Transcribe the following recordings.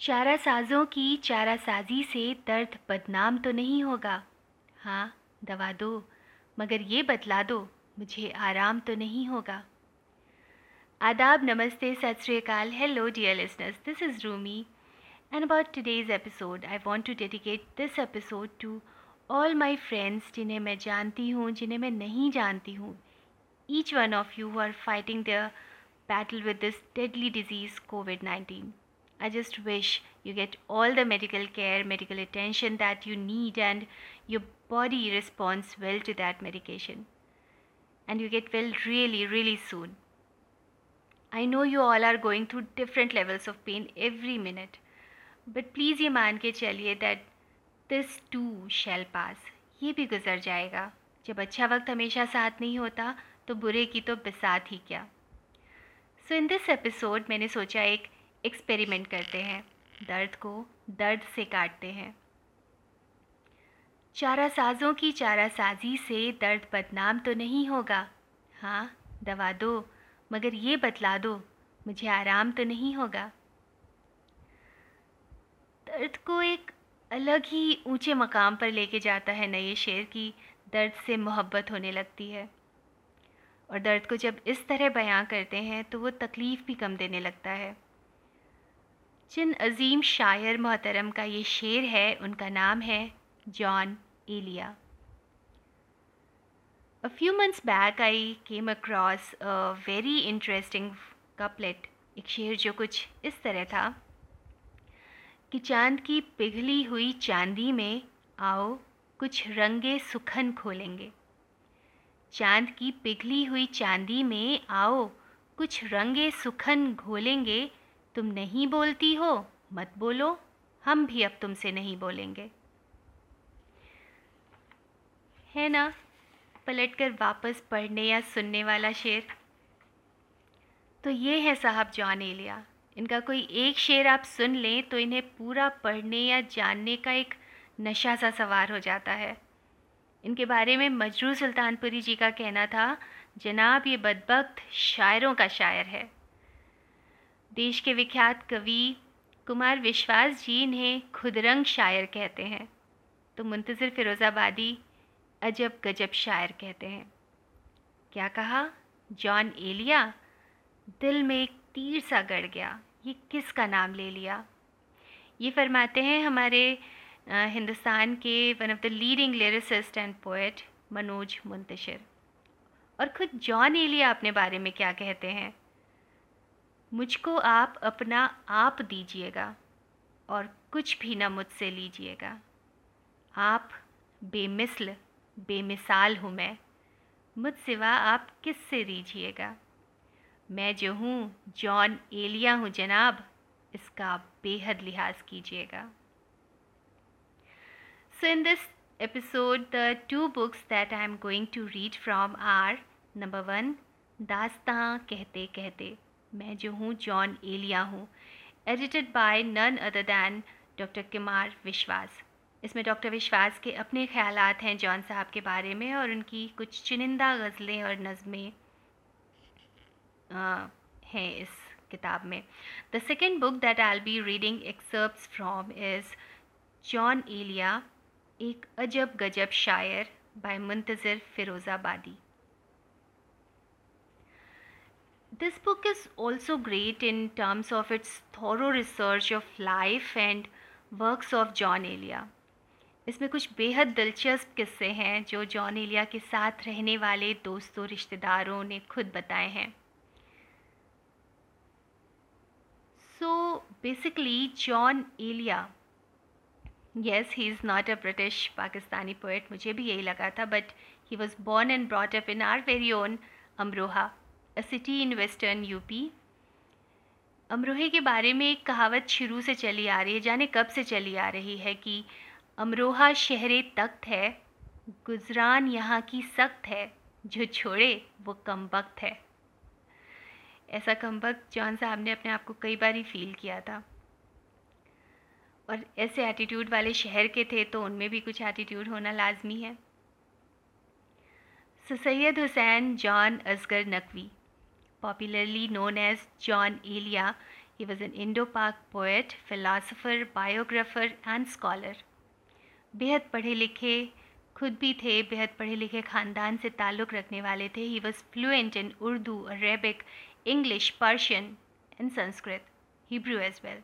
चारा साजों की चारा साजी से दर्द बदनाम तो नहीं होगा। हाँ दवा दो, मगर ये बतला दो, मुझे आराम तो नहीं होगा। आदाब, नमस्ते, सत श्रीकाल hello dear listeners this is Rumi and about today's episode I want to dedicate this episode to all my friends जिन्हें मैं जानती हूँ, जिन्हें मैं नहीं जानती हूँ। Each one of you are fighting the battle with this deadly disease, COVID 19. I just wish you get all the medical care, medical attention that you need, and your body responds well to that medication. And you get well really, really soon. I know you all are going through different levels of pain every minute, but please ये मान के चलिए that this too shall pass. ये भी गुजर जाएगा जब अच्छा वक्त हमेशा साथ नहीं होता तो बुरे की तो बिसात ही क्या सो इन दिस एपिसोड मैंने सोचा एक एक्सपेरिमेंट करते हैं। दर्द को दर्द से काटते हैं। चारा साजों की चारा साजी से दर्द बदनाम तो नहीं होगा। हाँ दवा दो, मगर ये बतला दो, मुझे आराम तो नहीं होगा। दर्द को एक अलग ही ऊँचे मकाम पर लेके जाता है नए शेर की, दर्द से मोहब्बत होने लगती है। और दर्द को जब इस तरह बयां करते हैं तो वो तकलीफ़ भी कम देने लगता है। जिन अजीम शायर मोहतरम का ये शेर है, उनका नाम है Jaun Elia. A few months back I came across a very interesting couplet एक शेर जो कुछ इस तरह था कि चाँद की पिघली हुई चांदी में आओ, कुछ रंगे सुखन खोलेंगे। चाँद की पिघली हुई चांदी में आओ, कुछ रंगे सुखन घोलेंगे तुम नहीं बोलती हो, मत बोलो, हम भी अब तुमसे नहीं बोलेंगे। है ना? पलटकर वापस पढ़ने या सुनने वाला शेर। तो ये है साहब जॉन एलिया इनका कोई एक शेर आप सुन लें तो इन्हें पूरा पढ़ने या जानने का एक नशा सा सवार हो जाता है। इनके बारे में मजरू सुल्तानपुरी जी का कहना था, जनाब ये बदबख्त शायरों का शायर है। देश के विख्यात कवि कुमार विश्वास जी इन्हें खुदरंग शायर कहते हैं। तो मुंतज़र फ़िरोज़ाबादी अजब गजब शायर कहते हैं। क्या कहा? जॉन एलिया? दिल में एक तीर सा गड़ गया। ये किसका नाम ले लिया? ये फरमाते हैं हमारे हिंदुस्तान के one of the leading lyricist and poet Manoj Muntashir और खुद जॉन एलिया अपने बारे में क्या कहते हैं? मुझको आप अपना आप दीजिएगा और कुछ भी ना मुझसे लीजिएगा। आप बेमिसल, बेमिसाल हूँ मैं। मुझ सिवा आप किस से दीजिएगा मैं जो हूँ, जॉन एलिया हूँ जनाब, इसका बेहद लिहाज कीजिएगा। So in this episode the two books that I am going to read from our number one दास्तां कहते कहते मैं जो हूँ, जॉन एलिया हूँ। Edited by none other than doctor Kumar Vishwas. इसमें डॉक्टर विश्वास के अपने ख्याल हैं जॉन साहब के बारे में और उनकी कुछ चुनिंदा गज़लें और नज़में हैं इस किताब में। The second book that I be reading excerpts from is Jaun Elia, एक अजब गजब शायर by Muntazir Firozabadi. This book is also great in terms of its thorough research of life and works of John Elia. इसमें कुछ बेहद दिलचस्प किस्से हैं जो जॉन एलिया के साथ रहने वाले दोस्तों, रिश्तेदारों ने खुद बताए हैं so basically Jaun Elia yes he is not a British Pakistani poet मुझे भी यही लगा था but he was born and brought up in our very own Amroha a city in western UP अमरोहे के बारे में एक कहावत शुरू से चली आ रही है, जाने कब से चली आ रही है कि अमरोहा शहर तख्त है, गुजरान यहाँ की सख्त है, जो छोड़े वो कम वक्त है। ऐसा कम वक्त जॉन साहब ने अपने आप को कई बार ही फील किया था। और ऐसे एटीट्यूड वाले शहर के थे तो उनमें भी कुछ एटीट्यूड होना लाजमी है। Syed Hussain Jaun Asghar Naqvi. Popularly known as Jaun Elia He was an Indo-Pak poet, philosopher, biographer and scholar. बेहद पढ़े लिखे खुद भी थे बेहद पढ़े लिखे ख़ानदान से ताल्लुक़ रखने वाले थे। He was fluent in Urdu Arabic English Persian and Sanskrit Hebrew as well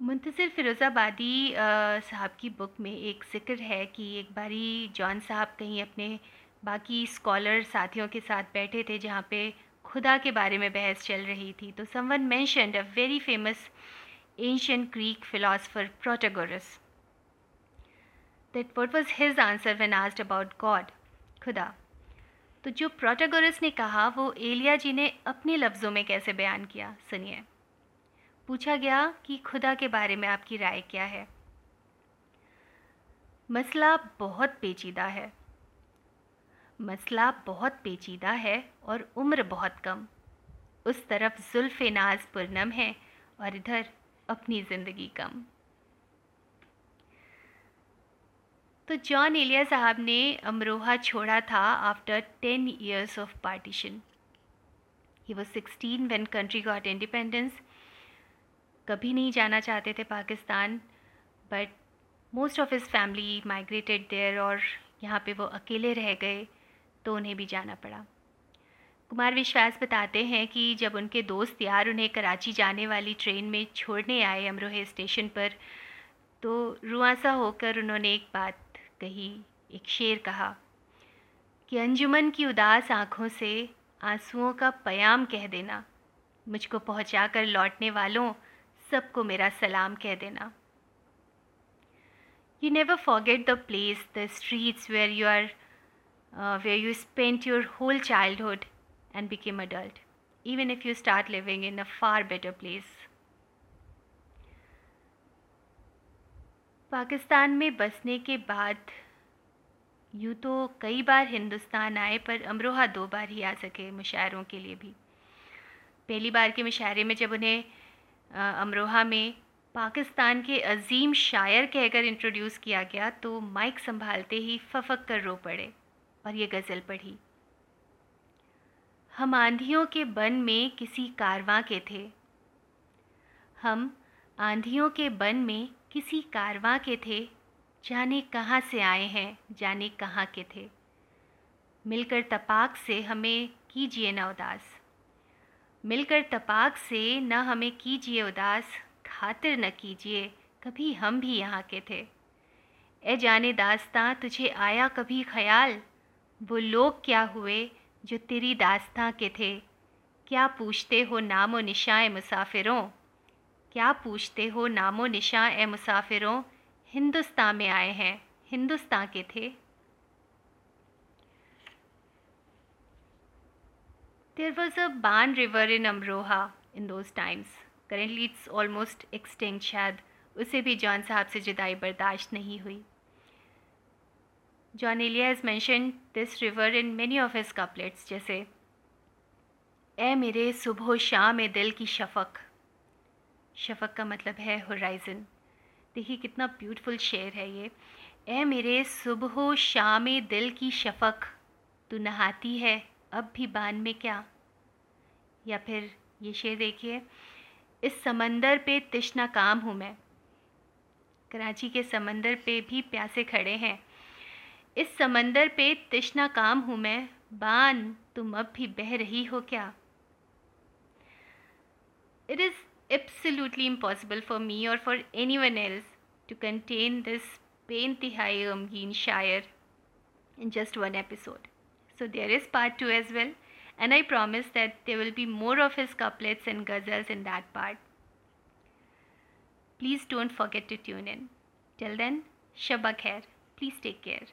Muntazir Firozabadi साहब की बुक में एक ज़िक्र है कि एक बारी जॉन साहब कहीं अपने बाकी स्कॉलर साथियों के साथ बैठे थे जहाँ पे खुदा के बारे में बहस चल रही थी तो someone mentioned a very famous ancient Greek philosopher Protagoras that what was his answer when asked about god खुदा। तो जो प्रोटागोरस ने कहा, वो एलिया जी ने अपने लफ्ज़ों में कैसे बयान किया? सुनिए। पूछा गया कि खुदा के बारे में आपकी राय क्या है? मसला बहुत पेचीदा है। मसला बहुत पेचीदा है और उम्र बहुत कम। उस तरफ़ जुल्फ़ नाज पुरनम है और इधर अपनी ज़िंदगी कम। तो जॉन एलिया साहब ने अमरोहा छोड़ा था after ten years of partition he was sixteen when country got independence कभी नहीं जाना चाहते थे Pakistan but most of his family migrated there और यहाँ पे वो अकेले रह गए। तो उन्हें भी जाना पड़ा। कुमार विश्वास बताते हैं कि जब उनके दोस्त यार उन्हें कराची जाने वाली ट्रेन में छोड़ने आए अमरोहे स्टेशन पर तो रुआसा होकर उन्होंने एक बात कही, एक शेर कहा कि अंजुमन की उदास आँखों से आंसुओं का पयाम कह देना, मुझको पहुँचा कर लौटने वालों सबको मेरा सलाम कह देना। You never forget the place the streets where you are uh, where you spent your whole childhood and became adult, even if you start living in a far better place. Pakistan में बसने के बाद यूँ तो कई बार हिंदुस्तान आए पर अमरोहा दो बार ही आ सके मुशायरों के लिए भी पहली बार के मुशायरे में जब उन्हें अमरोहा में पाकिस्तान के अजीम शायर कहकर इंट्रोड्यूस किया गया तो माइक संभालते ही फफक कर रो पड़े और ये गज़ल पढ़ी। हम आंधियों के बन में किसी कारवां के थे। हम आंधियों के बन में किसी कारवां के थे। जाने कहाँ से आए हैं, जाने कहाँ के थे। मिलकर तपाक से हमें कीजिए ना उदास। मिलकर तपाक से न हमें कीजिए उदास। खातिर न कीजिए, कभी हम भी यहाँ के थे। ए जाने दास्तां, तुझे आया कभी ख्याल? वो लोग क्या हुए जो तेरी दास्तां के थे? क्या पूछते हो नामो निशा ए मुसाफिरों? क्या पूछते हो नामो निशा ए मुसाफिरों हिंदुस्तान में आए हैं? हिंदुस्तान के थे। There was a Ban river in Amroha in those times currently it's almost extinct शायद। उसे भी जॉन साहब से जुदाई बर्दाश्त नहीं हुई। John Elia has mentioned this river in many of his couplets, जैसे ए मेरे सुबह शाम ए दिल की शफक। शफक का मतलब है होराइज़न देखिए कितना ब्यूटीफुल शेर है ये। ए मेरे सुबह शाम ए दिल की शफक, तू नहाती है, अब भी बान में क्या? या फिर ये शेर देखिए, इस समंदर पे तिश्ना काम हूँ मैं। कराची के समंदर पे भी प्यासे खड़े हैं। इस समंदर पे तिश्ना काम हूँ मैं। बान, तुम अब भी बह रही हो क्या? It is absolutely impossible for me और for anyone else to contain this pen तिहाई अमगीन शायर in just one episode so there is part two as well and I promise that they will be more of his couplets and ghazals in that part please don't forget to tune in till then Shaba खैर please take care